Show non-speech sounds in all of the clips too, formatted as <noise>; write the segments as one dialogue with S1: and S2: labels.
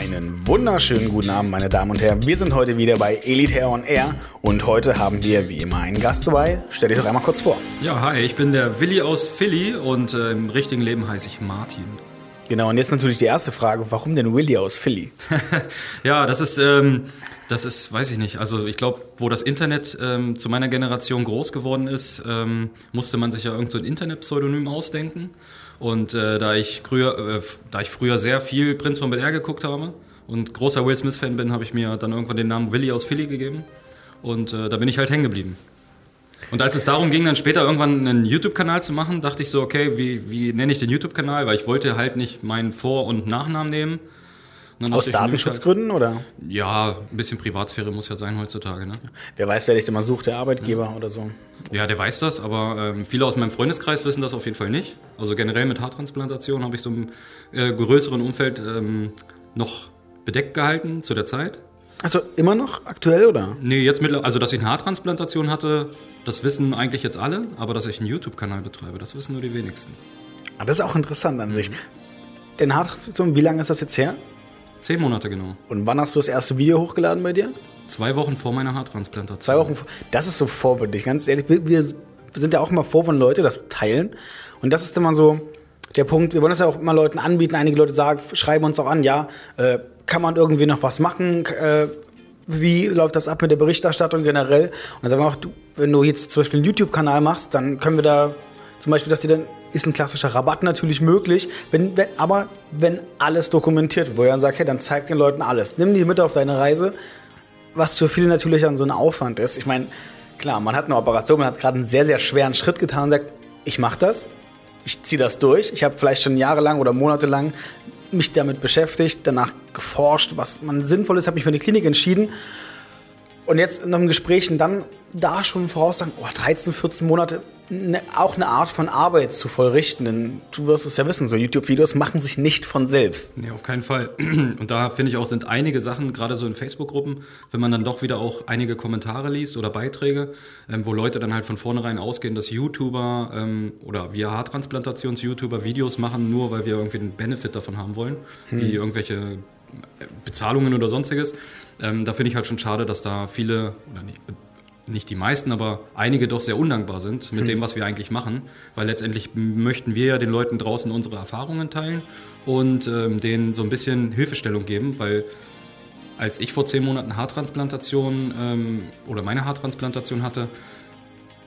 S1: Einen wunderschönen guten Abend, meine Damen und Herren. Wir sind heute wieder bei Elite on Air und heute haben wir wie immer einen Gast dabei. Stell dich doch einmal kurz vor.
S2: Ja, hi, ich bin der Willi aus Philly und äh, im richtigen Leben heiße ich Martin.
S1: Genau, und jetzt natürlich die erste Frage, warum denn Willi aus Philly? <laughs>
S2: ja, das ist, ähm, das ist, weiß ich nicht. Also ich glaube, wo das Internet ähm, zu meiner Generation groß geworden ist, ähm, musste man sich ja irgend so ein Internet-Pseudonym ausdenken. Und äh, da, ich früher, äh, da ich früher sehr viel Prinz von Bel Air geguckt habe und großer Will Smith-Fan bin, habe ich mir dann irgendwann den Namen Willi aus Philly gegeben. Und äh, da bin ich halt hängen geblieben. Und als es darum ging, dann später irgendwann einen YouTube-Kanal zu machen, dachte ich so, okay, wie, wie nenne ich den YouTube-Kanal? Weil ich wollte halt nicht meinen Vor- und Nachnamen nehmen.
S1: Aus Datenschutzgründen halt, oder?
S2: Ja, ein bisschen Privatsphäre muss ja sein heutzutage. Ne?
S1: Wer weiß, wer dich denn mal sucht, der Arbeitgeber ja. oder so.
S2: Ja, der weiß das, aber ähm, viele aus meinem Freundeskreis wissen das auf jeden Fall nicht. Also generell mit Haartransplantation habe ich so im äh, größeren Umfeld ähm, noch bedeckt gehalten zu der Zeit.
S1: Also immer noch aktuell oder?
S2: Nee, jetzt mittlerweile, also dass ich eine Haartransplantation hatte, das wissen eigentlich jetzt alle, aber dass ich einen YouTube-Kanal betreibe, das wissen nur die wenigsten.
S1: Ah, das ist auch interessant an mhm. sich. Denn Haartransplantation, wie lange ist das jetzt her?
S2: Zehn Monate genau.
S1: Und wann hast du das erste Video hochgeladen bei dir?
S2: Zwei Wochen vor meiner Haartransplantation.
S1: Zwei Wochen vor. Das ist so vorbildlich, ganz ehrlich. Wir, sind ja auch immer vor, wenn Leute das teilen. Und das ist immer so der Punkt. Wir wollen das ja auch immer Leuten anbieten. Einige Leute sagen, schreiben uns auch an, ja, äh, kann man irgendwie noch was machen? Äh, wie läuft das ab mit der Berichterstattung generell? Und dann sagen wir auch, du, wenn du jetzt zum Beispiel einen YouTube-Kanal machst, dann können wir da zum Beispiel, dass die dann ist ein klassischer Rabatt natürlich möglich, wenn, wenn, aber wenn alles dokumentiert wird, wo er dann sagt, hey, dann zeig den Leuten alles. Nimm die mit auf deine Reise, was für viele natürlich dann so ein Aufwand ist. Ich meine, klar, man hat eine Operation, man hat gerade einen sehr, sehr schweren Schritt getan und sagt, ich mache das, ich ziehe das durch. Ich habe vielleicht schon jahrelang oder monatelang mich damit beschäftigt, danach geforscht, was man sinnvoll ist, habe mich für eine Klinik entschieden. Und jetzt in einem Gespräch dann da schon voraussagen, oh, 13, 14 Monate, ne, auch eine Art von Arbeit zu vollrichten. Denn du wirst es ja wissen, so YouTube-Videos machen sich nicht von selbst.
S2: Nee, auf keinen Fall. <clears throat> Und da finde ich auch, sind einige Sachen, gerade so in Facebook-Gruppen, wenn man dann doch wieder auch einige Kommentare liest oder Beiträge, ähm, wo Leute dann halt von vornherein ausgehen, dass YouTuber ähm, oder wir Haartransplantations-YouTuber Videos machen, nur weil wir irgendwie einen Benefit davon haben wollen, hm. wie irgendwelche äh, Bezahlungen oder sonstiges. Ähm, da finde ich halt schon schade, dass da viele, oder nicht, nicht die meisten, aber einige doch sehr undankbar sind mit mhm. dem, was wir eigentlich machen, weil letztendlich möchten wir ja den Leuten draußen unsere Erfahrungen teilen und ähm, denen so ein bisschen Hilfestellung geben, weil als ich vor zehn Monaten Haartransplantation ähm, oder meine Haartransplantation hatte,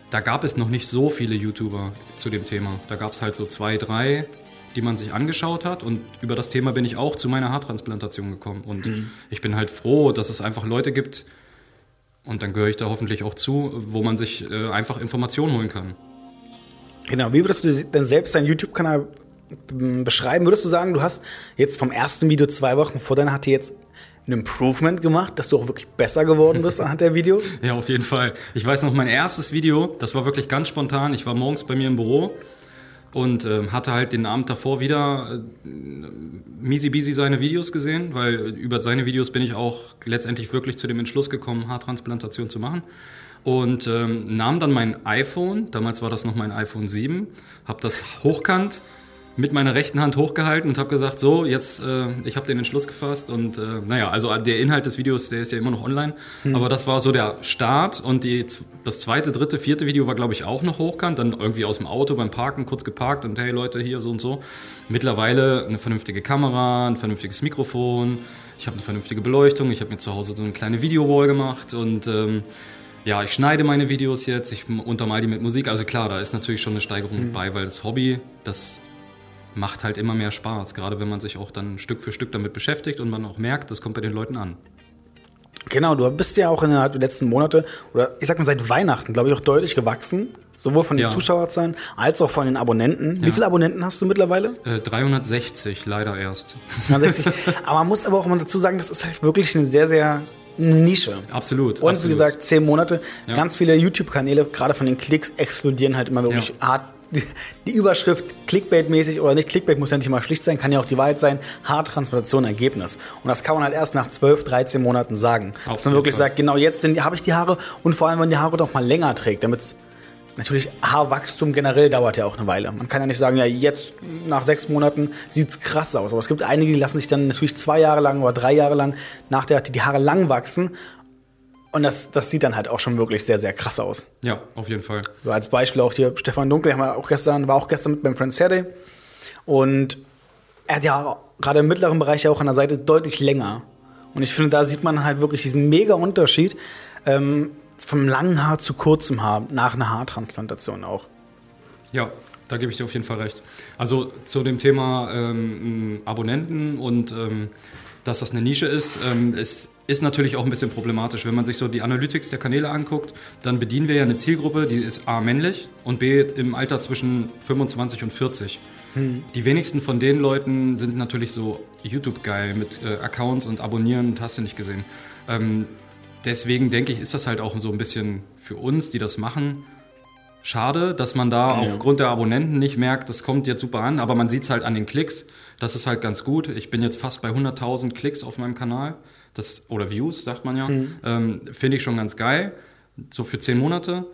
S2: da gab es noch nicht so viele YouTuber zu dem Thema. Da gab es halt so zwei, drei, die man sich angeschaut hat und über das Thema bin ich auch zu meiner Haartransplantation gekommen. Und mhm. ich bin halt froh, dass es einfach Leute gibt, und dann gehöre ich da hoffentlich auch zu, wo man sich äh, einfach Informationen holen kann.
S1: Genau, wie würdest du denn selbst deinen YouTube-Kanal beschreiben? Würdest du sagen, du hast jetzt vom ersten Video zwei Wochen vor deiner HT jetzt ein Improvement gemacht, dass du auch wirklich besser geworden bist anhand der Videos? <laughs>
S2: Ja, auf jeden Fall. Ich weiß noch, mein erstes Video, das war wirklich ganz spontan. Ich war morgens bei mir im Büro und äh, hatte halt den Abend davor wieder äh, Misi Bisi seine Videos gesehen, weil über seine Videos bin ich auch letztendlich wirklich zu dem Entschluss gekommen, Haartransplantation zu machen. Und ähm, nahm dann mein iPhone, damals war das noch mein iPhone 7, habe das hochkant mit meiner rechten Hand hochgehalten und habe gesagt, so, jetzt, äh, ich habe den Entschluss gefasst und äh, naja, also der Inhalt des Videos, der ist ja immer noch online, hm. aber das war so der Start und die, das zweite, dritte, vierte Video war, glaube ich, auch noch hochkant, dann irgendwie aus dem Auto beim Parken kurz geparkt und hey Leute, hier so und so. Mittlerweile eine vernünftige Kamera, ein vernünftiges Mikrofon, ich habe eine vernünftige Beleuchtung, ich habe mir zu Hause so eine kleine Videowall gemacht und ähm, ja, ich schneide meine Videos jetzt, ich untermal die mit Musik. Also klar, da ist natürlich schon eine Steigerung mhm. bei, weil das Hobby, das macht halt immer mehr Spaß, gerade wenn man sich auch dann Stück für Stück damit beschäftigt und man auch merkt, das kommt bei den Leuten an.
S1: Genau, du bist ja auch innerhalb der letzten Monate oder ich sag mal seit Weihnachten, glaube ich, auch deutlich gewachsen. Sowohl von den ja. Zuschauerzahlen als auch von den Abonnenten. Ja. Wie viele Abonnenten hast du mittlerweile?
S2: Äh, 360, leider erst.
S1: 360. <laughs> aber man muss aber auch mal dazu sagen, das ist halt wirklich eine sehr, sehr Nische.
S2: Absolut.
S1: Und
S2: absolut.
S1: wie gesagt, zehn Monate. Ja. Ganz viele YouTube-Kanäle, gerade von den Klicks, explodieren halt immer wirklich hart die Überschrift Clickbait-mäßig oder nicht Clickbait muss ja nicht mal schlicht sein, kann ja auch die Wahrheit sein, Haartransplantation Ergebnis. Und das kann man halt erst nach 12, 13 Monaten sagen. Auf Dass man wirklich Fall. sagt, genau jetzt habe ich die Haare und vor allem, wenn die Haare doch mal länger trägt, damit natürlich Haarwachstum generell dauert ja auch eine Weile. Man kann ja nicht sagen, ja, jetzt nach sechs Monaten sieht's krass aus. Aber es gibt einige, die lassen sich dann natürlich zwei Jahre lang oder drei Jahre lang nach der die Haare lang wachsen. Und das, das sieht dann halt auch schon wirklich sehr, sehr krass aus.
S2: Ja, auf jeden Fall.
S1: So als Beispiel auch hier Stefan Dunkel, haben wir auch gestern, war auch gestern mit beim Friends Hair Day. Und er hat ja gerade im mittleren Bereich ja auch an der Seite deutlich länger. Und ich finde, da sieht man halt wirklich diesen mega Unterschied ähm, vom langen Haar zu kurzem Haar nach einer Haartransplantation auch.
S2: Ja, da gebe ich dir auf jeden Fall recht. Also zu dem Thema ähm, Abonnenten und ähm, dass das eine Nische ist, ähm, es ist natürlich auch ein bisschen problematisch. Wenn man sich so die Analytics der Kanäle anguckt, dann bedienen wir ja eine Zielgruppe, die ist A männlich und B im Alter zwischen 25 und 40. Hm. Die wenigsten von den Leuten sind natürlich so YouTube-geil mit äh, Accounts und Abonnieren, hast du nicht gesehen. Ähm, deswegen denke ich, ist das halt auch so ein bisschen für uns, die das machen, schade, dass man da ja. aufgrund der Abonnenten nicht merkt, das kommt jetzt super an, aber man sieht es halt an den Klicks. Das ist halt ganz gut. Ich bin jetzt fast bei 100.000 Klicks auf meinem Kanal. Das, oder Views, sagt man ja. Mhm. Ähm, Finde ich schon ganz geil. So für zehn Monate.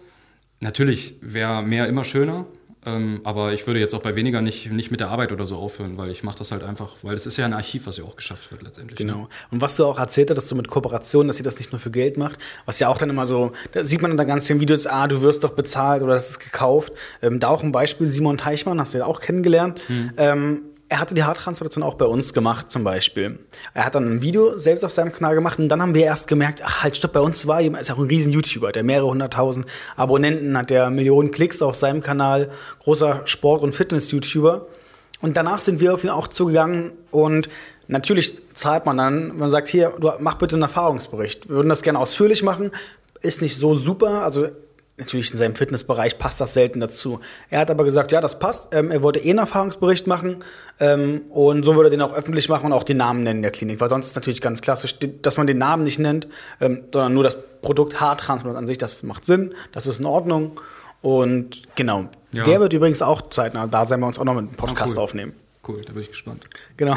S2: Natürlich wäre mehr immer schöner. Ähm, aber ich würde jetzt auch bei weniger nicht, nicht mit der Arbeit oder so aufhören, weil ich mache das halt einfach, weil es ist ja ein Archiv, was ja auch geschafft wird letztendlich.
S1: Ne? Genau. Ne? Und was du auch erzählt hast, dass du mit Kooperationen, dass sie das nicht nur für Geld macht, was ja auch dann immer so, da sieht man in ganz vielen Videos, ah, du wirst doch bezahlt oder das ist gekauft. Ähm, da auch ein Beispiel, Simon Teichmann, hast du ja auch kennengelernt. Mhm. Ähm, er hatte die Haartransplantation auch bei uns gemacht, zum Beispiel. Er hat dann ein Video selbst auf seinem Kanal gemacht und dann haben wir erst gemerkt, ach halt, stopp, bei uns war jemand, ist auch ein riesen YouTuber, der mehrere hunderttausend Abonnenten hat, der Millionen Klicks auf seinem Kanal, großer Sport- und Fitness-YouTuber. Und danach sind wir auf ihn auch zugegangen und natürlich zahlt man dann, man sagt, hier, mach bitte einen Erfahrungsbericht. Wir würden das gerne ausführlich machen, ist nicht so super, also natürlich in seinem Fitnessbereich passt das selten dazu. Er hat aber gesagt, ja, das passt. Ähm, er wollte eh einen Erfahrungsbericht machen ähm, und so würde er den auch öffentlich machen und auch den Namen nennen der Klinik. Weil sonst ist natürlich ganz klassisch, dass man den Namen nicht nennt, ähm, sondern nur das Produkt Haartransplant an sich. Das macht Sinn, das ist in Ordnung. Und genau. Ja. Der wird übrigens auch zeitnah da sein, wir uns auch noch mit einem Podcast
S2: oh,
S1: cool. aufnehmen.
S2: Cool, da bin ich gespannt.
S1: Genau.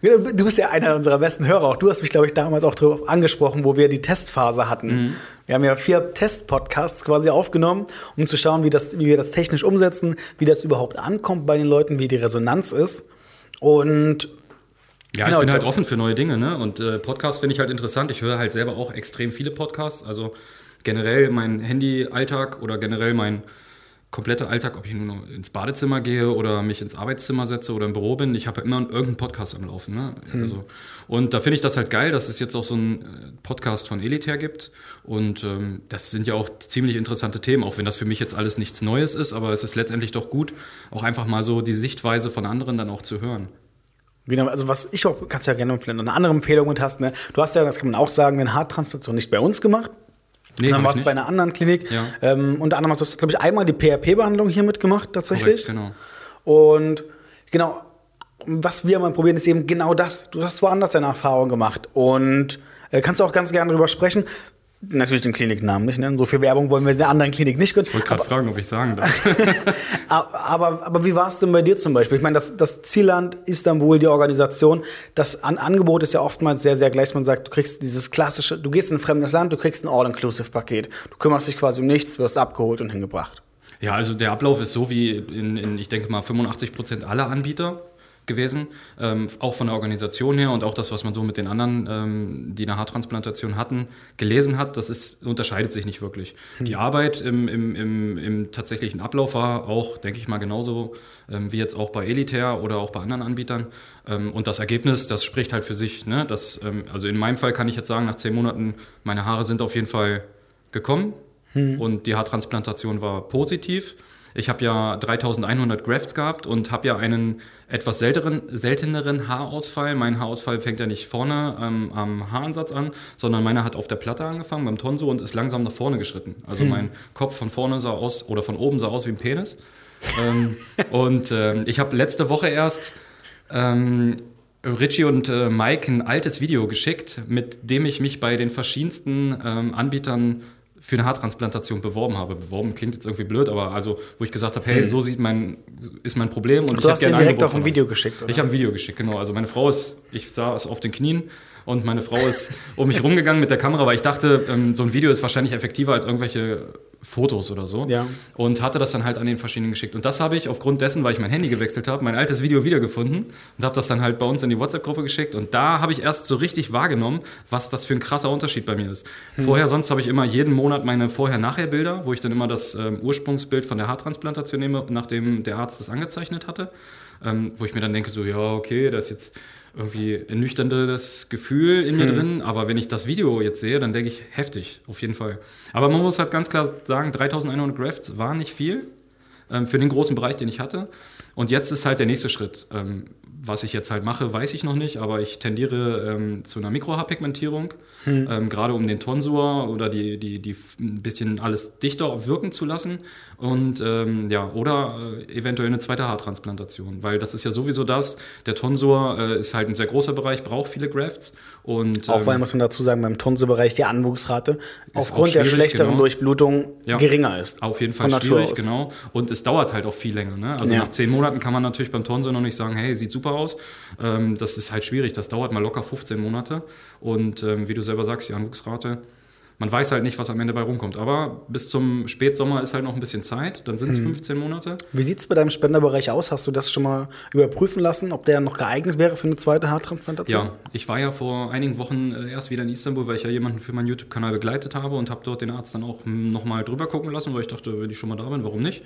S1: Du bist ja einer unserer besten Hörer. Auch du hast mich, glaube ich, damals auch darauf angesprochen, wo wir die Testphase hatten. Mhm. Wir haben ja vier Test-Podcasts quasi aufgenommen, um zu schauen, wie, das, wie wir das technisch umsetzen, wie das überhaupt ankommt bei den Leuten, wie die Resonanz ist. Und
S2: ja, genau, ich bin halt offen für neue Dinge, ne? Und äh, Podcasts finde ich halt interessant. Ich höre halt selber auch extrem viele Podcasts. Also generell mein Handy-Alltag oder generell mein kompletter Alltag, ob ich nur ins Badezimmer gehe oder mich ins Arbeitszimmer setze oder im Büro bin, ich habe immer irgendeinen Podcast am Laufen. Ne? Hm. Also, und da finde ich das halt geil, dass es jetzt auch so einen äh, Podcast von Elitär gibt. Und ähm, das sind ja auch ziemlich interessante Themen, auch wenn das für mich jetzt alles nichts Neues ist, aber es ist letztendlich doch gut, auch einfach mal so die Sichtweise von anderen dann auch zu hören.
S1: Genau, also was ich auch, kannst ja gerne vielleicht eine andere Empfehlung mit hast, ne? Du hast ja, das kann man auch sagen, eine Haartransplantation nicht bei uns gemacht, Nee, dann warst du bei einer anderen Klinik. Ja. Ähm, unter anderem hast du, glaube ich, einmal die PRP-Behandlung hier mitgemacht, tatsächlich. Korrekt, genau. Und genau, was wir mal probieren, ist eben genau das. Du hast woanders deine Erfahrung gemacht. Und äh, kannst du auch ganz gerne darüber sprechen. Natürlich den Kliniknamen nicht nennen. So viel Werbung wollen wir in der anderen Klinik nicht
S2: gönnen. Ich wollte gerade fragen, ob ich sagen darf. <laughs>
S1: aber, aber wie war es denn bei dir zum Beispiel? Ich meine, das, das Zielland Istanbul, die Organisation, das An Angebot ist ja oftmals sehr, sehr gleich. Man sagt, du kriegst dieses klassische, du gehst in ein fremdes Land, du kriegst ein All-Inclusive-Paket. Du kümmerst dich quasi um nichts, wirst abgeholt und hingebracht.
S2: Ja, also der Ablauf ist so wie in, in ich denke mal, 85 Prozent aller Anbieter gewesen, ähm, auch von der Organisation her und auch das, was man so mit den anderen, ähm, die eine Haartransplantation hatten, gelesen hat, das ist, unterscheidet sich nicht wirklich. Hm. Die Arbeit im, im, im, im, tatsächlichen Ablauf war auch, denke ich mal, genauso ähm, wie jetzt auch bei Elitair oder auch bei anderen Anbietern. Ähm, und das Ergebnis, das spricht halt für sich. Ne? Das, ähm, also in meinem Fall kann ich jetzt sagen, nach zehn Monaten, meine Haare sind auf jeden Fall gekommen hm. und die Haartransplantation war positiv. Ich habe ja 3100 Grafts gehabt und habe ja einen etwas selteren, selteneren Haarausfall. Mein Haarausfall fängt ja nicht vorne ähm, am Haaransatz an, sondern meiner hat auf der Platte angefangen, beim Tonso und ist langsam nach vorne geschritten. Also hm. mein Kopf von vorne sah aus oder von oben sah aus wie ein Penis. ähm, <laughs> und äh, ich habe letzte Woche erst ähm, Richie und äh, Mike ein altes Video geschickt, mit dem ich mich bei den verschiedensten ähm, Anbietern für eine Haartransplantation beworben habe. Beworben klingt jetzt irgendwie blöd, aber also, wo ich gesagt habe, hey, hm. so sieht mein, ist mein Problem und
S1: du ich
S2: hätte
S1: gerne direkt auf ein Video geschickt,
S2: oder? Ich habe ein Video geschickt, genau. Also meine Frau ist, ich saß auf den Knien und meine Frau ist um mich rumgegangen mit der Kamera, weil ich dachte, ähm, so ein Video ist wahrscheinlich effektiver als irgendwelche Fotos oder so.
S1: Ja.
S2: Und hatte das dann halt an den verschiedenen geschickt. Und das habe ich aufgrund dessen, weil ich mein Handy gewechselt habe, mein altes Video wiedergefunden und habe das dann halt bei uns in die WhatsApp-Gruppe geschickt. Und da habe ich erst so richtig wahrgenommen, was das für ein krasser Unterschied bei mir ist. Vorher, sonst habe ich immer jeden Monat meine Vorher-Nachher-Bilder, wo ich dann immer das ähm, Ursprungsbild von der Haartransplantation nehme, nachdem der Arzt das angezeichnet hatte. Ähm, wo ich mir dann denke, so, ja, okay, da ist jetzt irgendwie ernüchterndes Gefühl in mir drin, aber wenn ich das Video jetzt sehe, dann denke ich, heftig, auf jeden Fall. Aber man muss halt ganz klar sagen, 3100 Grafts war nicht viel ähm, für den großen Bereich, den ich hatte. Und jetzt ist halt der nächste Schritt. Ähm, was ich jetzt halt mache, weiß ich noch nicht, aber ich tendiere ähm, zu einer Mikrohaarpigmentierung, ähm, gerade um den Tonsur oder die, die, die ein bisschen alles dichter wirken zu lassen. Und ähm, ja, oder äh, eventuell eine zweite Haartransplantation, weil das ist ja sowieso das. Der Tonsur äh, ist halt ein sehr großer Bereich, braucht viele Grafts. Und,
S1: Auch
S2: ähm,
S1: weil, muss man dazu sagen, beim Tonsebereich die Anwuchsrate aufgrund der schlechteren
S2: genau.
S1: Durchblutung
S2: Ja.
S1: geringer ist.
S2: Auf jeden Fall schwierig,
S1: aus.
S2: genau. Und es dauert halt auch viel länger. Ne? Also
S1: Ja.
S2: nach zehn Monaten kann man natürlich beim Tonsor noch nicht sagen, hey, sieht super aus. Ähm, das ist halt schwierig. Das dauert mal locker 15 Monate. Und ähm, wie du selber sagst, die Anwuchsrate, man weiß halt nicht, was am Ende bei rumkommt. Aber bis zum Spätsommer ist halt noch ein bisschen Zeit. Dann sind es 15 Monate.
S1: Wie sieht es bei deinem Spenderbereich aus? Hast du das schon mal überprüfen lassen, ob der noch geeignet wäre für eine zweite Haartransplantation?
S2: Ja, ich war ja vor einigen Wochen äh, erst wieder in Istanbul, weil ich ja jemanden für meinen YouTube-Kanal begleitet habe und habe dort den Arzt dann auch nochmal drüber gucken lassen, weil ich dachte, wenn ich schon mal da bin, warum nicht?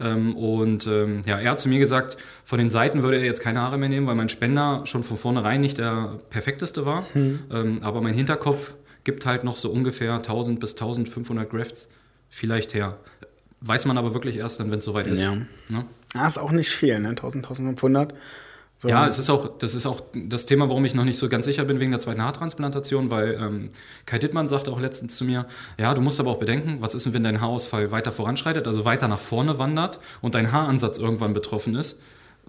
S2: Ähm, und ähm, ja, er hat zu mir gesagt, von den Seiten würde er jetzt keine Haare mehr nehmen, weil mein Spender schon von vornherein nicht der perfekteste war. Ähm, aber mein Hinterkopf gibt halt noch so ungefähr 1000 bis 1500 Grafts vielleicht her. Weiß man aber wirklich erst dann, wenn es soweit ist.
S1: Ja.
S2: Ne?
S1: Ah, ist auch nicht viel, ne? 1000, 1500. So.
S2: Ja, es ist auch, das ist auch das Thema, warum ich noch nicht so ganz sicher bin wegen der zweiten Haartransplantation, weil ähm, Kai Dittmann sagte auch letztens zu mir, ja, du musst aber auch bedenken, was ist denn, wenn dein Haarausfall weiter voranschreitet, also weiter nach vorne wandert und dein Haaransatz irgendwann betroffen ist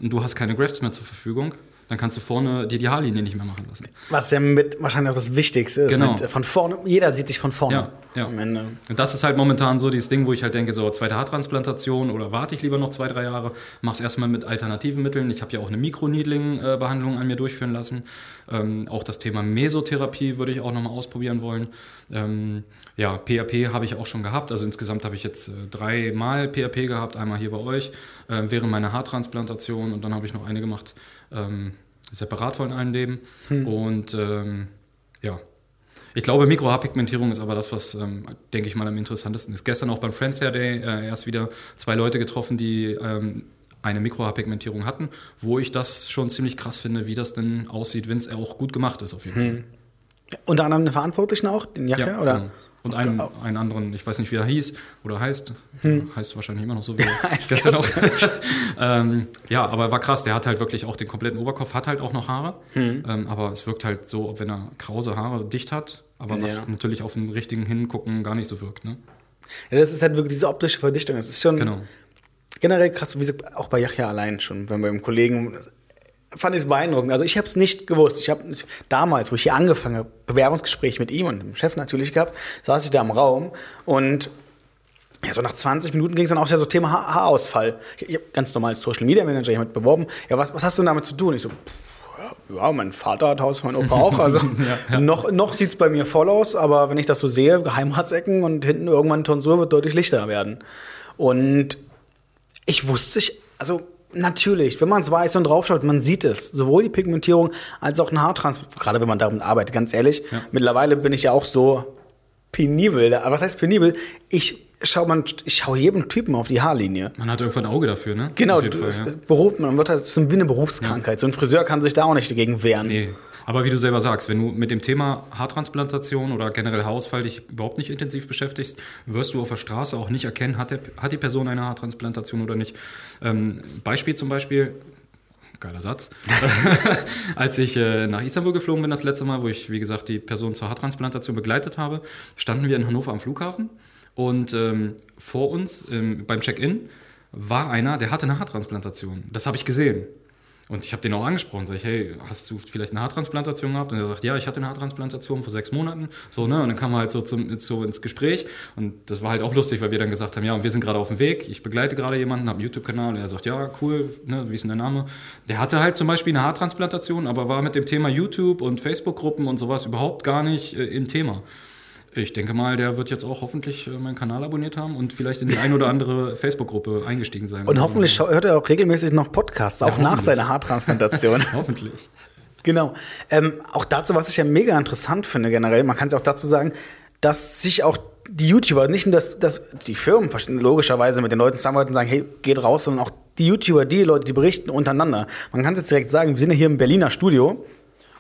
S2: und du hast keine Grafts mehr zur Verfügung, dann kannst du vorne dir die Haarlinie nicht mehr machen lassen.
S1: Was ja mit wahrscheinlich auch das Wichtigste ist.
S2: Genau.
S1: Mit, von vorne, jeder sieht sich von vorne
S2: Ja, ja.
S1: am Ende.
S2: Und das ist halt momentan so dieses Ding, wo ich halt denke, so zweite Haartransplantation oder warte ich lieber noch zwei, drei Jahre, mach's erstmal mit alternativen Mitteln. Ich habe ja auch eine Mikroneedling-Behandlung an mir durchführen lassen. Ähm, auch das Thema Mesotherapie würde ich auch nochmal ausprobieren wollen. Ähm, ja, PRP habe ich auch schon gehabt. Also insgesamt habe ich jetzt äh, dreimal PRP gehabt, einmal hier bei euch, äh, während meiner Haartransplantation und dann habe ich noch eine gemacht, ähm, separat von allen dem. Und ähm, ja, ich glaube, Mikrohaarpigmentierung ist aber das, was, ähm, denke ich mal, am interessantesten ist. Gestern auch beim Friends Hair Day äh, erst wieder zwei Leute getroffen, die ähm, eine Mikrohaarpigmentierung hatten, wo ich das schon ziemlich krass finde, wie das denn aussieht, wenn es auch gut gemacht ist, auf jeden Fall.
S1: Unter anderem den Verantwortlichen auch, den Jacke, oder?
S2: genau. Und einen, einen anderen, ich weiß nicht, wie er hieß oder heißt, heißt wahrscheinlich immer noch so wie <laughs> gestern auch. <laughs> ähm, ja, aber war krass, der hat halt wirklich auch den kompletten Oberkopf, hat halt auch noch Haare, ähm, aber es wirkt halt so, ob wenn er krause Haare dicht hat, aber was
S1: Ja.
S2: natürlich auf den richtigen Hingucken gar nicht so wirkt. Ne?
S1: Ja, das ist halt wirklich diese optische Verdichtung. Das ist schon
S2: Genau.
S1: generell krass, wie auch bei Yachja allein schon, wenn wir im Kollegen fand ich es beeindruckend. Also ich habe es nicht gewusst. Ich habe damals, wo ich hier angefangen habe, Bewerbungsgespräch mit ihm und dem Chef natürlich gehabt, saß ich da im Raum und ja, so nach 20 Minuten ging es dann auch ja so Thema ha Haarausfall. Ich, ich habe ganz normal als Social Media Manager jemand beworben. Ja, was, was hast du damit zu tun? Ich so, pff, ja, mein Vater hat Haus, mein Opa auch. Also <laughs> noch, noch sieht es bei mir voll aus, aber wenn ich das so sehe, Geheimratsecken und hinten irgendwann Tonsur wird deutlich lichter werden. Und ich wusste, ich, also natürlich, wenn man es weiß und draufschaut, man sieht es. Sowohl die Pigmentierung als auch ein Haartransplant, gerade wenn man damit arbeitet, ganz ehrlich. Mittlerweile bin ich ja auch so penibel. Aber was heißt penibel? Ich schaue man, ich schaue jedem Typen auf die Haarlinie.
S2: Man hat irgendwann ein Auge dafür, ne?
S1: Genau,
S2: Auf jeden Fall, ja.
S1: Beruf, man wird halt das ist eine Berufskrankheit. So ein Friseur kann sich da auch nicht dagegen wehren.
S2: Nee. Aber wie du selber sagst, wenn du mit dem Thema Haartransplantation oder generell Haarausfall dich überhaupt nicht intensiv beschäftigst, wirst du auf der Straße auch nicht erkennen, hat, der, hat die Person eine Haartransplantation oder nicht. Ähm, Beispiel zum Beispiel, geiler Satz, <laughs> <laughs> als ich äh, nach Istanbul geflogen bin das letzte Mal, wo ich, wie gesagt, die Person zur Haartransplantation begleitet habe, standen wir in Hannover am Flughafen und ähm, vor uns ähm, beim Check-in war einer, der hatte eine Haartransplantation. Das habe ich gesehen. Und ich habe den auch angesprochen, sag ich, hey, hast du vielleicht eine Haartransplantation gehabt? Und er sagt, ja, ich hatte eine Haartransplantation vor sechs Monaten. So, ne? Und dann kam er halt so, zum, so ins Gespräch. Und das war halt auch lustig, weil wir dann gesagt haben, ja, und wir sind gerade auf dem Weg. Ich begleite gerade jemanden, habe einen YouTube-Kanal. Er sagt, ja, cool, ne? wie ist denn der Name? Der hatte halt zum Beispiel eine Haartransplantation, aber war mit dem Thema YouTube und Facebook-Gruppen und sowas überhaupt gar nicht äh, im Thema Ich denke mal, der wird jetzt auch hoffentlich äh, meinen Kanal abonniert haben und vielleicht in die ein oder andere <laughs> Facebook-Gruppe eingestiegen sein.
S1: Und hoffentlich
S2: so.
S1: hört er auch regelmäßig noch Podcasts, auch
S2: Ja,
S1: nach seiner Haartransplantation. <laughs>
S2: hoffentlich.
S1: Genau. Ähm, auch dazu, was ich ja mega interessant finde generell, man kann es ja auch dazu sagen, dass sich auch die YouTuber, nicht nur das, das, die Firmen logischerweise mit den Leuten zusammenarbeiten und sagen, hey, geht raus, sondern auch die YouTuber, die Leute, die berichten untereinander. Man kann es jetzt direkt sagen, wir sind ja hier im Berliner Studio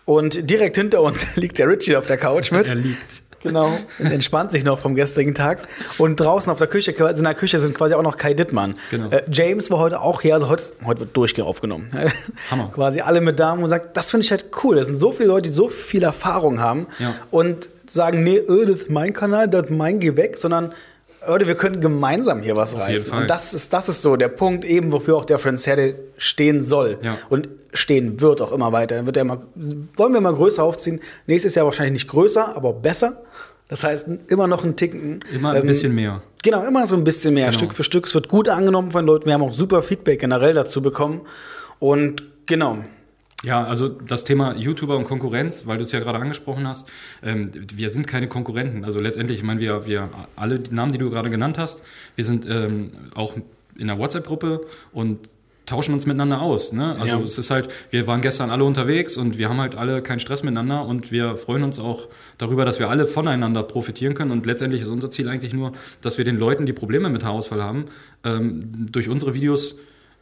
S1: und direkt hinter uns <laughs> liegt der Richie auf der Couch mit.
S2: Er liegt.
S1: Genau. Entspannt sich noch vom gestrigen Tag. Und draußen auf der Küche, in der Küche sind quasi auch noch Kai Dittmann.
S2: Genau.
S1: Äh, James war heute auch hier, also heute, heute wird durchgehend aufgenommen. <laughs>
S2: Hammer.
S1: quasi alle mit da und sagt, das finde ich halt cool. Das sind so viele Leute, die so viel Erfahrung haben
S2: Ja.
S1: und sagen, nee, öh, das ist mein Kanal, das ist mein, geh weg, sondern Leute, wir können gemeinsam hier was
S2: Auf
S1: reißen. Und das ist, das ist so der Punkt eben, wofür auch der Friends Herde stehen soll.
S2: Ja.
S1: Und stehen wird auch immer weiter. Dann wird er immer, wollen wir mal größer aufziehen. Nächstes Jahr wahrscheinlich nicht größer, aber besser. Das heißt, immer noch ein Ticken.
S2: Immer ein
S1: ähm,
S2: bisschen mehr.
S1: Genau, immer so ein bisschen mehr,
S2: Genau.
S1: Stück für Stück. Es wird gut angenommen von Leuten. Wir haben auch super Feedback generell dazu bekommen. Und genau.
S2: Ja, also das Thema YouTuber und Konkurrenz, weil du es ja gerade angesprochen hast, ähm, wir sind keine Konkurrenten. Also letztendlich, ich meine, wir, wir alle die Namen, die du gerade genannt hast, wir sind ähm, auch in einer WhatsApp-Gruppe und tauschen uns miteinander aus. Ne? Also
S1: Ja.
S2: es ist halt, wir waren gestern alle unterwegs und wir haben halt alle keinen Stress miteinander und wir freuen uns auch darüber, dass wir alle voneinander profitieren können. Und letztendlich ist unser Ziel eigentlich nur, dass wir den Leuten, die Probleme mit Haarausfall haben, ähm, durch unsere Videos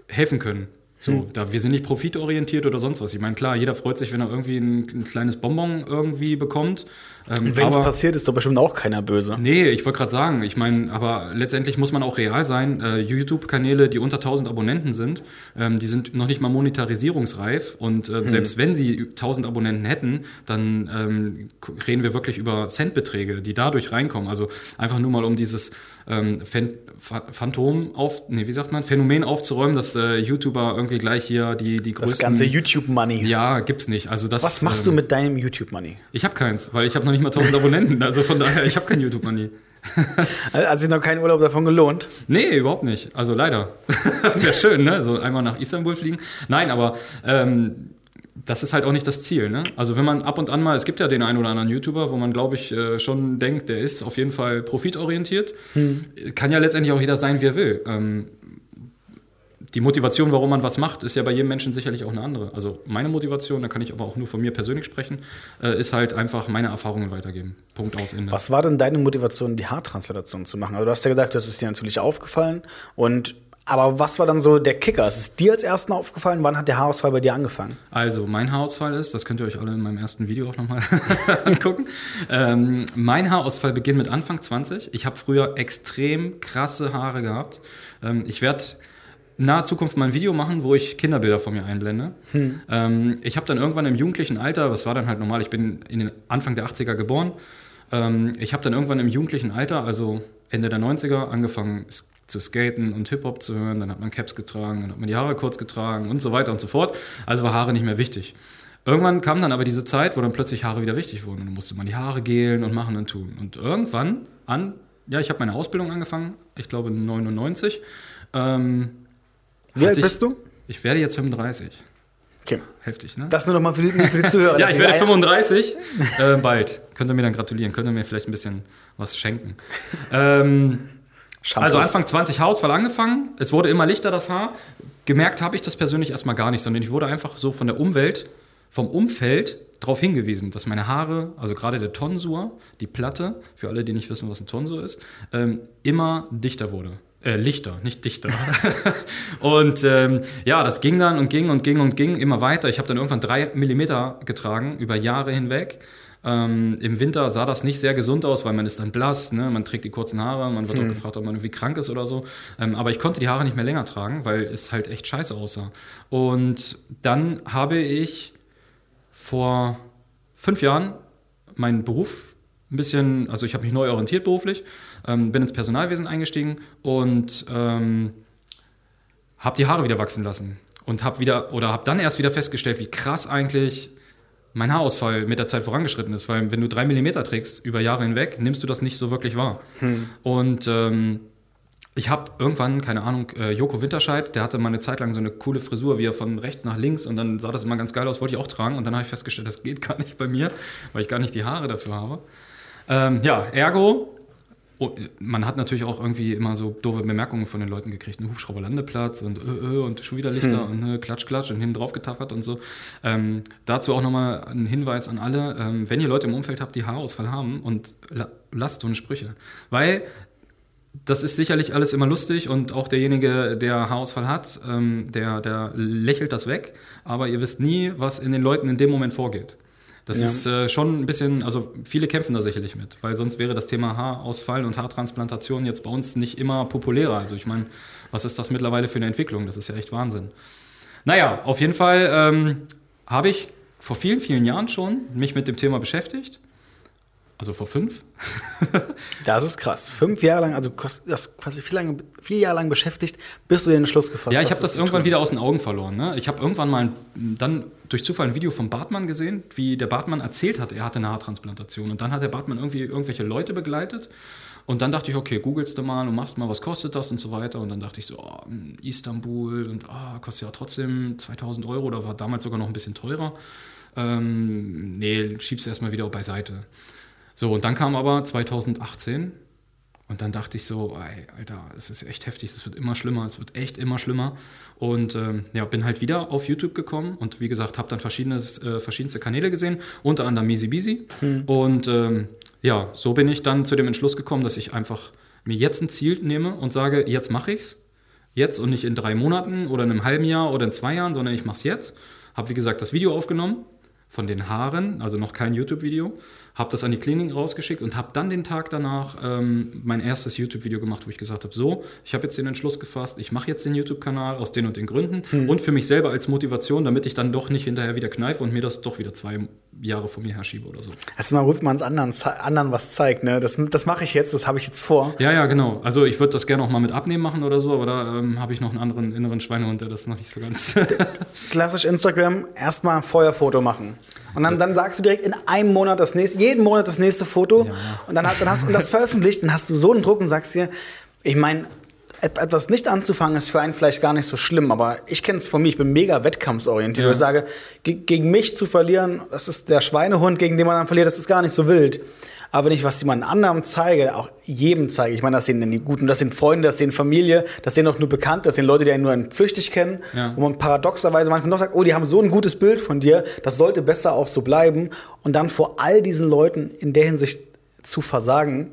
S2: helfen können. So, da, wir sind nicht profitorientiert oder sonst was. Ich meine, klar, jeder freut sich, wenn er irgendwie ein, ein kleines Bonbon irgendwie bekommt. Ähm,
S1: Wenn es passiert, ist doch bestimmt auch keiner böse.
S2: Nee, ich wollte gerade sagen, ich meine, aber letztendlich muss man auch real sein. Äh, YouTube-Kanäle, die unter 1000 Abonnenten sind, ähm, die sind noch nicht mal monetarisierungsreif. Und äh, selbst wenn sie 1000 Abonnenten hätten, dann ähm, reden wir wirklich über Centbeträge, die dadurch reinkommen. Also einfach nur mal um dieses ähm, Phan Pha- Phantom auf, nee, wie sagt man, Phänomen aufzuräumen, dass äh, YouTuber irgendwie gleich hier die, die größten.
S1: Das ganze YouTube-Money.
S2: Ja, gibt's nicht. Also das,
S1: Was machst
S2: ähm,
S1: du mit deinem YouTube-Money?
S2: Ich habe keins, weil ich habe noch nicht mal 1000 Abonnenten. Also von daher, ich habe kein YouTube-Money.
S1: Hat sich noch kein Urlaub davon gelohnt?
S2: Nee, überhaupt nicht. Also leider. <laughs> Wäre schön, ne? So einmal nach Istanbul fliegen. Nein, aber ähm, das ist halt auch nicht das Ziel, ne? Also wenn man ab und an mal, es gibt ja den einen oder anderen YouTuber, wo man, glaube ich, äh, schon denkt, der ist auf jeden Fall profitorientiert. Kann ja letztendlich auch jeder sein, wie er will. Ähm, die Motivation, warum man was macht, ist ja bei jedem Menschen sicherlich auch eine andere. Also meine Motivation, da kann ich aber auch nur von mir persönlich sprechen, äh, ist halt einfach meine Erfahrungen weitergeben. Punkt aus Ende.
S1: Was war denn deine Motivation, die Haartransplantation zu machen? Also du hast ja gesagt, das ist dir natürlich aufgefallen. Und aber was war dann so der Kicker? Ist es dir als ersten aufgefallen? Wann hat der Haarausfall bei dir angefangen?
S2: Also, mein Haarausfall ist, das könnt ihr euch alle in meinem ersten Video auch nochmal <laughs> angucken. Ähm, mein Haarausfall beginnt mit Anfang 20. Ich habe früher extrem krasse Haare gehabt. Ähm, ich werde naher Zukunft mal ein Video machen, wo ich Kinderbilder von mir einblende. Ähm, ich habe dann irgendwann im jugendlichen Alter, was war dann halt normal, ich bin in den Anfang der 80er geboren, ähm, ich habe dann irgendwann im jugendlichen Alter, also Ende der 90er, angefangen zu skaten und Hip-Hop zu hören. Dann hat man Caps getragen, dann hat man die Haare kurz getragen und so weiter und so fort. Also war Haare nicht mehr wichtig. Irgendwann kam dann aber diese Zeit, wo dann plötzlich Haare wieder wichtig wurden. Und dann musste man die Haare gelen und machen und tun. Und irgendwann an, ja, ich habe meine Ausbildung angefangen, ich glaube 99. Ähm,
S1: Wie alt
S2: ich-
S1: bist du?
S2: Ich werde jetzt 35.
S1: Okay.
S2: Heftig, ne?
S1: Das nur noch mal für für die Zuhörer. <laughs>
S2: ja, ich werde
S1: ein-
S2: 35. äh, bald. Könnt ihr mir dann gratulieren. Könnt ihr mir vielleicht ein bisschen was schenken. Ähm, also Anfang 20 Haarausfall angefangen. Es wurde immer lichter, das Haar. Gemerkt habe ich das persönlich erstmal gar nicht, sondern ich wurde einfach so von der Umwelt, vom Umfeld darauf hingewiesen, dass meine Haare, also gerade der Tonsur, die Platte, für alle, die nicht wissen, was ein Tonsur ist, ähm, immer dichter wurde. Äh, lichter, nicht dichter. <laughs> und ähm, ja, das ging dann und ging und ging und ging immer weiter. Ich habe dann irgendwann drei Millimeter getragen, über Jahre hinweg. Ähm, Im Winter sah das nicht sehr gesund aus, weil man ist dann blass, ne? man trägt die kurzen Haare, man wird auch gefragt, ob man irgendwie krank ist oder so. Ähm, aber ich konnte die Haare nicht mehr länger tragen, weil es halt echt scheiße aussah. Und dann habe ich vor fünf Jahren meinen Beruf ein bisschen, also ich habe mich neu orientiert beruflich, ähm, bin ins Personalwesen eingestiegen und ähm, habe die Haare wieder wachsen lassen und habe wieder oder habe dann erst wieder festgestellt, wie krass eigentlich mein Haarausfall mit der Zeit vorangeschritten ist, weil wenn du drei Millimeter trägst über Jahre hinweg, nimmst du das nicht so wirklich wahr. Und ähm, ich habe irgendwann, keine Ahnung, äh, Joko Winterscheid, der hatte mal eine Zeit lang so eine coole Frisur, wie er von rechts nach links und dann sah das immer ganz geil aus, wollte ich auch tragen und dann habe ich festgestellt, das geht gar nicht bei mir, weil ich gar nicht die Haare dafür habe. Ähm, ja, ergo, man hat natürlich auch irgendwie immer so doofe Bemerkungen von den Leuten gekriegt. Ein Hubschrauberlandeplatz und, äh, äh, und schon wieder Lichter und äh, klatsch, klatsch und hinten drauf getackert und so. Ähm, dazu auch nochmal ein Hinweis an alle, ähm, wenn ihr Leute im Umfeld habt, die Haarausfall haben und la lasst so eine Sprüche. Weil das ist sicherlich alles immer lustig und auch derjenige, der Haarausfall hat, ähm, der, der lächelt das weg, aber ihr wisst nie, was in den Leuten in dem Moment vorgeht. Das
S1: Ja.
S2: ist äh, schon ein bisschen, also viele kämpfen da sicherlich mit, weil sonst wäre das Thema Haarausfall und Haartransplantation jetzt bei uns nicht immer populärer. Also ich meine, was ist das mittlerweile für eine Entwicklung? Das ist ja echt Wahnsinn. Naja, auf jeden Fall ähm, habe ich vor vielen, vielen Jahren schon mich mit dem Thema beschäftigt. Also vor fünf. <laughs>
S1: Das ist krass. Fünf Jahre lang, also das quasi vier, lange, vier Jahre lang beschäftigt, bis du den Entschluss gefasst
S2: Ja,
S1: hast.
S2: ich habe das
S1: zu
S2: irgendwann wieder aus den Augen verloren. Ne? Ich habe irgendwann mal ein, dann durch Zufall ein Video von Bartmann gesehen, wie der Bartmann erzählt hat, er hatte eine Haartransplantation. Und dann hat der Bartmann irgendwie irgendwelche Leute begleitet. Und dann dachte ich, okay, googelst du mal und machst mal, was kostet das und so weiter. Und dann dachte ich so, oh, Istanbul und ah, kostet ja trotzdem 2000 Euro oder war damals sogar noch ein bisschen teurer. Ähm, nee, schieb's erstmal wieder beiseite. So, und dann kam aber 2018 und dann dachte ich so, ey, Alter, es ist echt heftig, es wird immer schlimmer, es wird echt immer schlimmer. Und ähm, ja, bin halt wieder auf YouTube gekommen und wie gesagt, habe dann äh, verschiedenste Kanäle gesehen, unter anderem Easy Beasy. Und ähm, ja, so bin ich dann zu dem Entschluss gekommen, dass ich einfach mir jetzt ein Ziel nehme und sage, jetzt mache ich's. Jetzt und nicht in drei Monaten oder in einem halben Jahr oder in zwei Jahren, sondern ich mache es jetzt. Habe, wie gesagt, das Video aufgenommen von den Haaren, also noch kein YouTube-Video. Habe das an die Klinik rausgeschickt und habe dann den Tag danach ähm, mein erstes YouTube-Video gemacht, wo ich gesagt habe, so, ich habe jetzt den Entschluss gefasst, ich mache jetzt den YouTube-Kanal aus den und den Gründen und für mich selber als Motivation, damit ich dann doch nicht hinterher wieder kneife und mir das doch wieder zwei Jahre von mir herschiebe oder so.
S1: Erstmal ruft man es anderen, anderen was zeigt, ne? Das, das mache ich jetzt, das habe ich jetzt vor.
S2: Ja, ja, genau. Also ich würde das gerne auch mal mit abnehmen machen oder so, aber da ähm, habe ich noch einen anderen inneren Schweinehund, der das noch nicht so ganz... <laughs>
S1: Klassisch Instagram, erstmal ein Feuerfoto machen. Und dann, dann sagst du direkt in einem Monat das nächste, jeden Monat das nächste Foto. Und dann, dann hast du das veröffentlicht, dann hast du so einen Druck und sagst dir, ich meine, etwas nicht anzufangen ist für einen vielleicht gar nicht so schlimm, aber ich kenne es von mir, ich bin mega wettkampfsorientiert.
S2: Ja.
S1: Ich sage, ge gegen mich zu verlieren, das ist der Schweinehund, gegen den man dann verliert, das ist gar nicht so wild. Aber wenn ich was jemand anderem zeige, auch jedem zeige, ich meine, das sind dann die Guten, das sind Freunde, das sind Familie, das sind auch nur Bekannte, das sind Leute, die einen nur flüchtig kennen,
S2: Ja.
S1: wo man paradoxerweise manchmal noch sagt, oh, die haben so ein gutes Bild von dir, das sollte besser auch so bleiben. Und dann vor all diesen Leuten in der Hinsicht zu versagen,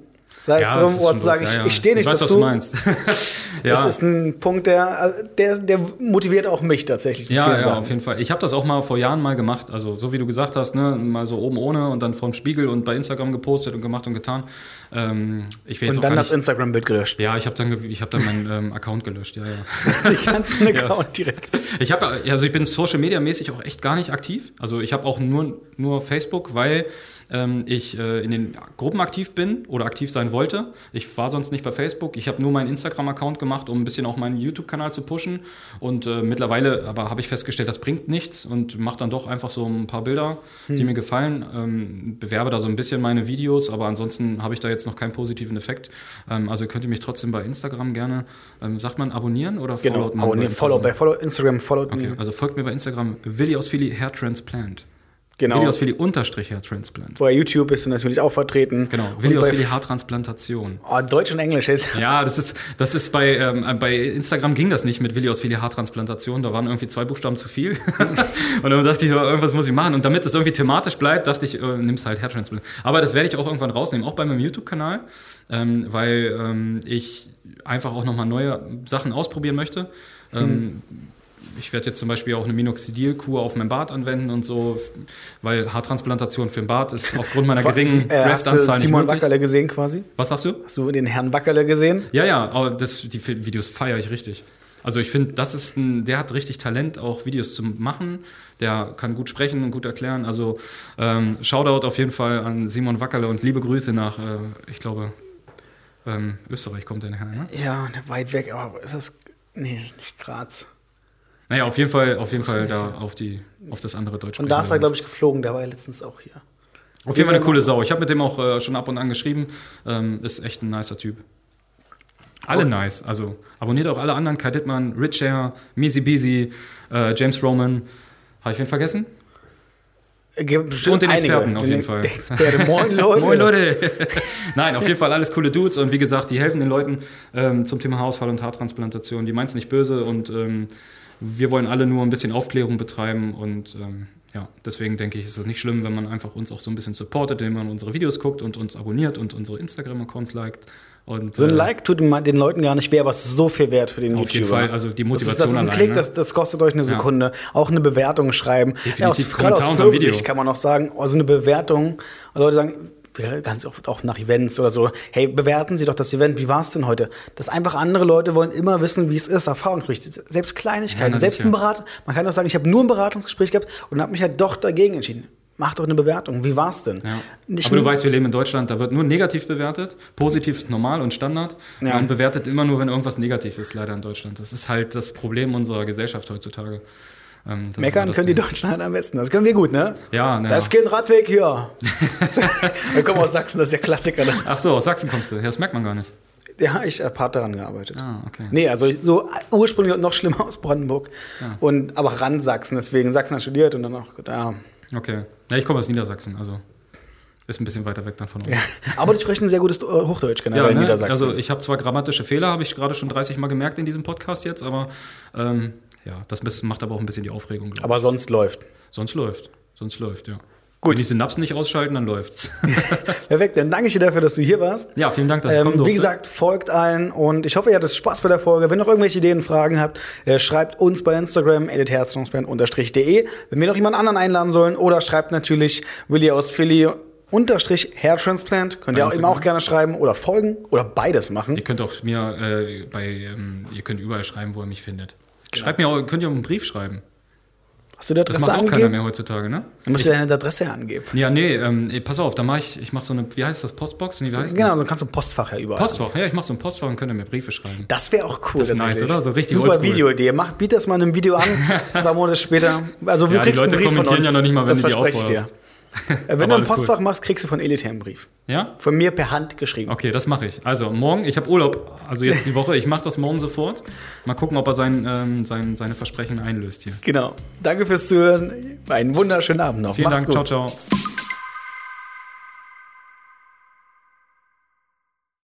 S1: sei es
S2: das
S1: drum, oder zu sagen, ich,
S2: Ja, ja.
S1: ich stehe nicht
S2: ich weiß,
S1: dazu.
S2: was du meinst. <laughs> <laughs>
S1: Das ist ein Punkt, der, der, der motiviert auch mich tatsächlich.
S2: Ja, ja,
S1: Sachen.
S2: auf jeden Fall. Ich habe das auch mal vor Jahren mal gemacht. Also so wie du gesagt hast, ne, mal so oben ohne und dann vorm Spiegel und bei Instagram gepostet und gemacht und getan. Ähm, ich
S1: Und dann das Instagram-Bild gelöscht.
S2: Ja, ich habe dann, ich hab dann meinen ähm, Account gelöscht. Ja, ja. <laughs>
S1: Die ganzen <laughs> Account direkt.
S2: Ich habe, also ich bin Social Media mäßig auch echt gar nicht aktiv. Also ich habe auch nur nur Facebook, weil ähm, ich äh, in den Gruppen aktiv bin oder aktiv sein wollte. Ich war sonst nicht bei Facebook. Ich habe nur meinen Instagram-Account gemacht, um ein bisschen auch meinen YouTube-Kanal zu pushen. Und äh, mittlerweile aber habe ich festgestellt, das bringt nichts und mache dann doch einfach so ein paar Bilder, die mir gefallen. Ähm, bewerbe da so ein bisschen meine Videos, aber ansonsten habe ich da jetzt noch keinen positiven Effekt. Ähm, also könnt ihr mich trotzdem bei Instagram gerne, ähm, sagt man abonnieren oder
S1: Genau,
S2: followt man
S1: abonnieren,
S2: bei
S1: follow
S2: Instagram?
S1: bei follow Instagram, follow
S2: Okay, also folgt mir bei Instagram Willi aus Philly Hair Transplant.
S1: Genau.
S2: Willi aus Philly unterstrich Hair Transplant.
S1: Bei YouTube bist du natürlich auch vertreten.
S2: Genau, aus
S1: bei-
S2: Philly Haartransplantation.
S1: Oh, Deutsch und Englisch ist.
S2: Ja, das ist, das ist bei, ähm, äh, bei Instagram ging das nicht mit Willi aus Philly Haartransplantation. Da waren irgendwie zwei Buchstaben zu viel. <laughs> und dann dachte ich, irgendwas muss ich machen. Und damit es irgendwie thematisch bleibt, dachte ich, äh, nimm's halt Hair Transplant. Aber das werde ich auch irgendwann rausnehmen, auch bei meinem YouTube-Kanal, ähm, weil ähm, ich einfach auch nochmal neue Sachen ausprobieren möchte. Ähm, ich werde jetzt zum Beispiel auch eine Minoxidil-Kur auf meinem Bart anwenden und so, weil Haartransplantation für den Bart ist aufgrund meiner <laughs> geringen
S1: äh, hast du
S2: Graftanzahl nicht
S1: Simon. Wackerle gesehen quasi?
S2: Was sagst du?
S1: Hast du den Herrn Wackerle gesehen?
S2: Ja, ja, aber das, die Videos feiere ich richtig. Also ich finde, das ist ein, der hat richtig Talent, auch Videos zu machen. Der kann gut sprechen und gut erklären. Also ähm, Shoutout auf jeden Fall an Simon Wackerle und liebe Grüße nach, äh, ich glaube, ähm, Österreich kommt der nachher, ne?
S1: Ja, weit weg, aber ist das. Nee, ist nicht Graz.
S2: Naja, auf jeden Fall, auf jeden Fall da auf die, auf das andere Deutsch.
S1: Und da ist er, glaube ich, geflogen, der war ja letztens auch hier.
S2: Auf jeden Fall eine coole Sau. Ich habe mit dem auch äh, schon ab und an geschrieben. Ähm, ist echt ein nicer Typ. Alle nice. Also abonniert auch alle anderen. Kai Dittmann, Rich Hair, Measy Beasy, äh, James Roman. Habe ich wen vergessen?
S1: Bestimmt
S2: Und den
S1: einige.
S2: Experten auf
S1: Den-
S2: jeden Fall.
S1: Experte. <laughs> Moin, Leute.
S2: Moin Leute! <laughs> Nein, auf jeden Fall alles coole Dudes und wie gesagt, die helfen den Leuten ähm, zum Thema Haarausfall und Haartransplantation. Die meinen es nicht böse und ähm, wir wollen alle nur ein bisschen Aufklärung betreiben und ähm, ja, deswegen denke ich, ist es nicht schlimm, wenn man einfach uns auch so ein bisschen supportet, indem man unsere Videos guckt und uns abonniert und unsere Instagram-Accounts liked. Und,
S1: So ein
S2: äh,
S1: Like tut den Leuten gar nicht weh, aber es ist so viel wert für den
S2: Auf jeden
S1: YouTuber.
S2: Fall, also die
S1: Das ist,
S2: Motivation
S1: das ist ein Klick,
S2: ne?
S1: das, das kostet euch eine Sekunde. Auch eine Bewertung schreiben.
S2: Definitiv
S1: ja, aus,
S2: Kommentar
S1: aus
S2: unter Video.
S1: kann man auch sagen, also eine Bewertung. Also Leute sagen, ja, ganz oft auch nach Events oder so, hey, bewerten Sie doch das Event, wie war es denn heute? Das einfach andere Leute wollen immer wissen, wie es ist, Erfahrungsberichte, selbst Kleinigkeiten,
S2: Ja,
S1: selbst ein Berat, man kann auch sagen, ich habe nur ein Beratungsgespräch gehabt und habe mich halt doch dagegen entschieden. Mach doch eine Bewertung, wie war es denn?
S2: Ja.
S1: Nicht
S2: Aber du weißt, wir leben in Deutschland, da wird nur negativ bewertet. Positiv ist normal und Standard.
S1: Ja.
S2: Man bewertet immer nur, wenn irgendwas negativ ist, leider in Deutschland. Das ist halt das Problem unserer Gesellschaft heutzutage. Ähm, das
S1: Meckern
S2: so das
S1: können die
S2: Ding.
S1: Deutschen halt am besten. Das können wir gut, ne?
S2: Ja, na
S1: Da
S2: ja.
S1: ist kein Radweg hier. <laughs> wir kommen aus Sachsen, das ist der Klassiker. Ne?
S2: Ach so, aus Sachsen kommst du. Ja, das merkt man gar nicht.
S1: Ja, ich habe hart daran gearbeitet.
S2: Ah, okay.
S1: Nee, also so ursprünglich noch schlimmer aus Brandenburg. Und aber Rand Sachsen, deswegen Sachsen hat studiert und dann auch, ja.
S2: Okay. Ja, ich komme aus Niedersachsen, also ist ein bisschen weiter weg dann von uns.
S1: ja. Aber die sprechen sehr gutes äh, Hochdeutsch generell in
S2: ne?
S1: Niedersachsen.
S2: Also ich habe zwar grammatische Fehler, habe ich gerade schon 30 Mal gemerkt in diesem Podcast jetzt, aber ähm, ja, das macht aber auch ein bisschen die Aufregung. glaub ich.
S1: aber sonst läuft.
S2: Sonst läuft. Sonst läuft, ja.
S1: Gut.
S2: Wenn die Synapsen nicht ausschalten, dann läuft's. <laughs>
S1: Perfekt, dann danke ich dir dafür, dass du hier warst.
S2: ja, vielen Dank, dass ich kommen
S1: Ähm,
S2: durfte.
S1: wie gesagt, folgt allen und ich hoffe, ihr hattet Spaß bei der Folge. Wenn ihr noch irgendwelche Ideen, Fragen habt, äh, schreibt uns bei Instagram, editherztransplant-de. Wenn wir noch jemand anderen einladen sollen oder schreibt natürlich Willi aus Philly unterstrich Hairtransplant. Könnt ihr auch, ihm
S2: Instagram.
S1: auch gerne schreiben oder folgen oder beides machen.
S2: Ihr könnt auch mir äh, bei, ähm, ihr könnt überall schreiben, wo ihr mich findet. Schreibt mir auch, könnt ihr auch einen Brief schreiben.
S1: Hast du die
S2: Das
S1: Adresse
S2: macht auch keiner
S1: angegeben?
S2: mehr heutzutage, ne?
S1: Dann musst du deine Adresse angeben.
S2: Ja, nee, ähm, ey, pass auf, da mache ich, ich mache so eine, wie heißt das, Postbox? Nee, wie heißt
S1: Genau,
S2: das?
S1: dann kannst du ein Postfach ja überall.
S2: Postfach, ja, ich mache so ein Postfach und könnt ihr mir Briefe schreiben.
S1: Das wäre auch cool.
S2: Das ist nice, oder? So richtig
S1: Super. Videoidee. Macht, biet das mal in einem Video an, <laughs> zwei Monate später. Also du
S2: Ja, die
S1: kriegst
S2: Leute
S1: einen Brief von
S2: kommentieren ja noch nicht mal, wenn
S1: das
S2: du die
S1: verspreche Äh, Wenn du ein
S2: alles cool.
S1: Postfach machst, kriegst du von Elite einen Brief.
S2: Ja?
S1: Von mir per Hand geschrieben.
S2: Okay, das mache ich. Also morgen, ich habe Urlaub, also jetzt die Woche, ich mache das morgen sofort. Mal gucken, ob er sein, ähm, sein, seine Versprechen einlöst hier.
S1: Genau. Danke fürs Zuhören. Einen wunderschönen Abend noch.
S2: Vielen
S1: Macht's
S2: Dank,
S1: gut.
S2: ciao, ciao.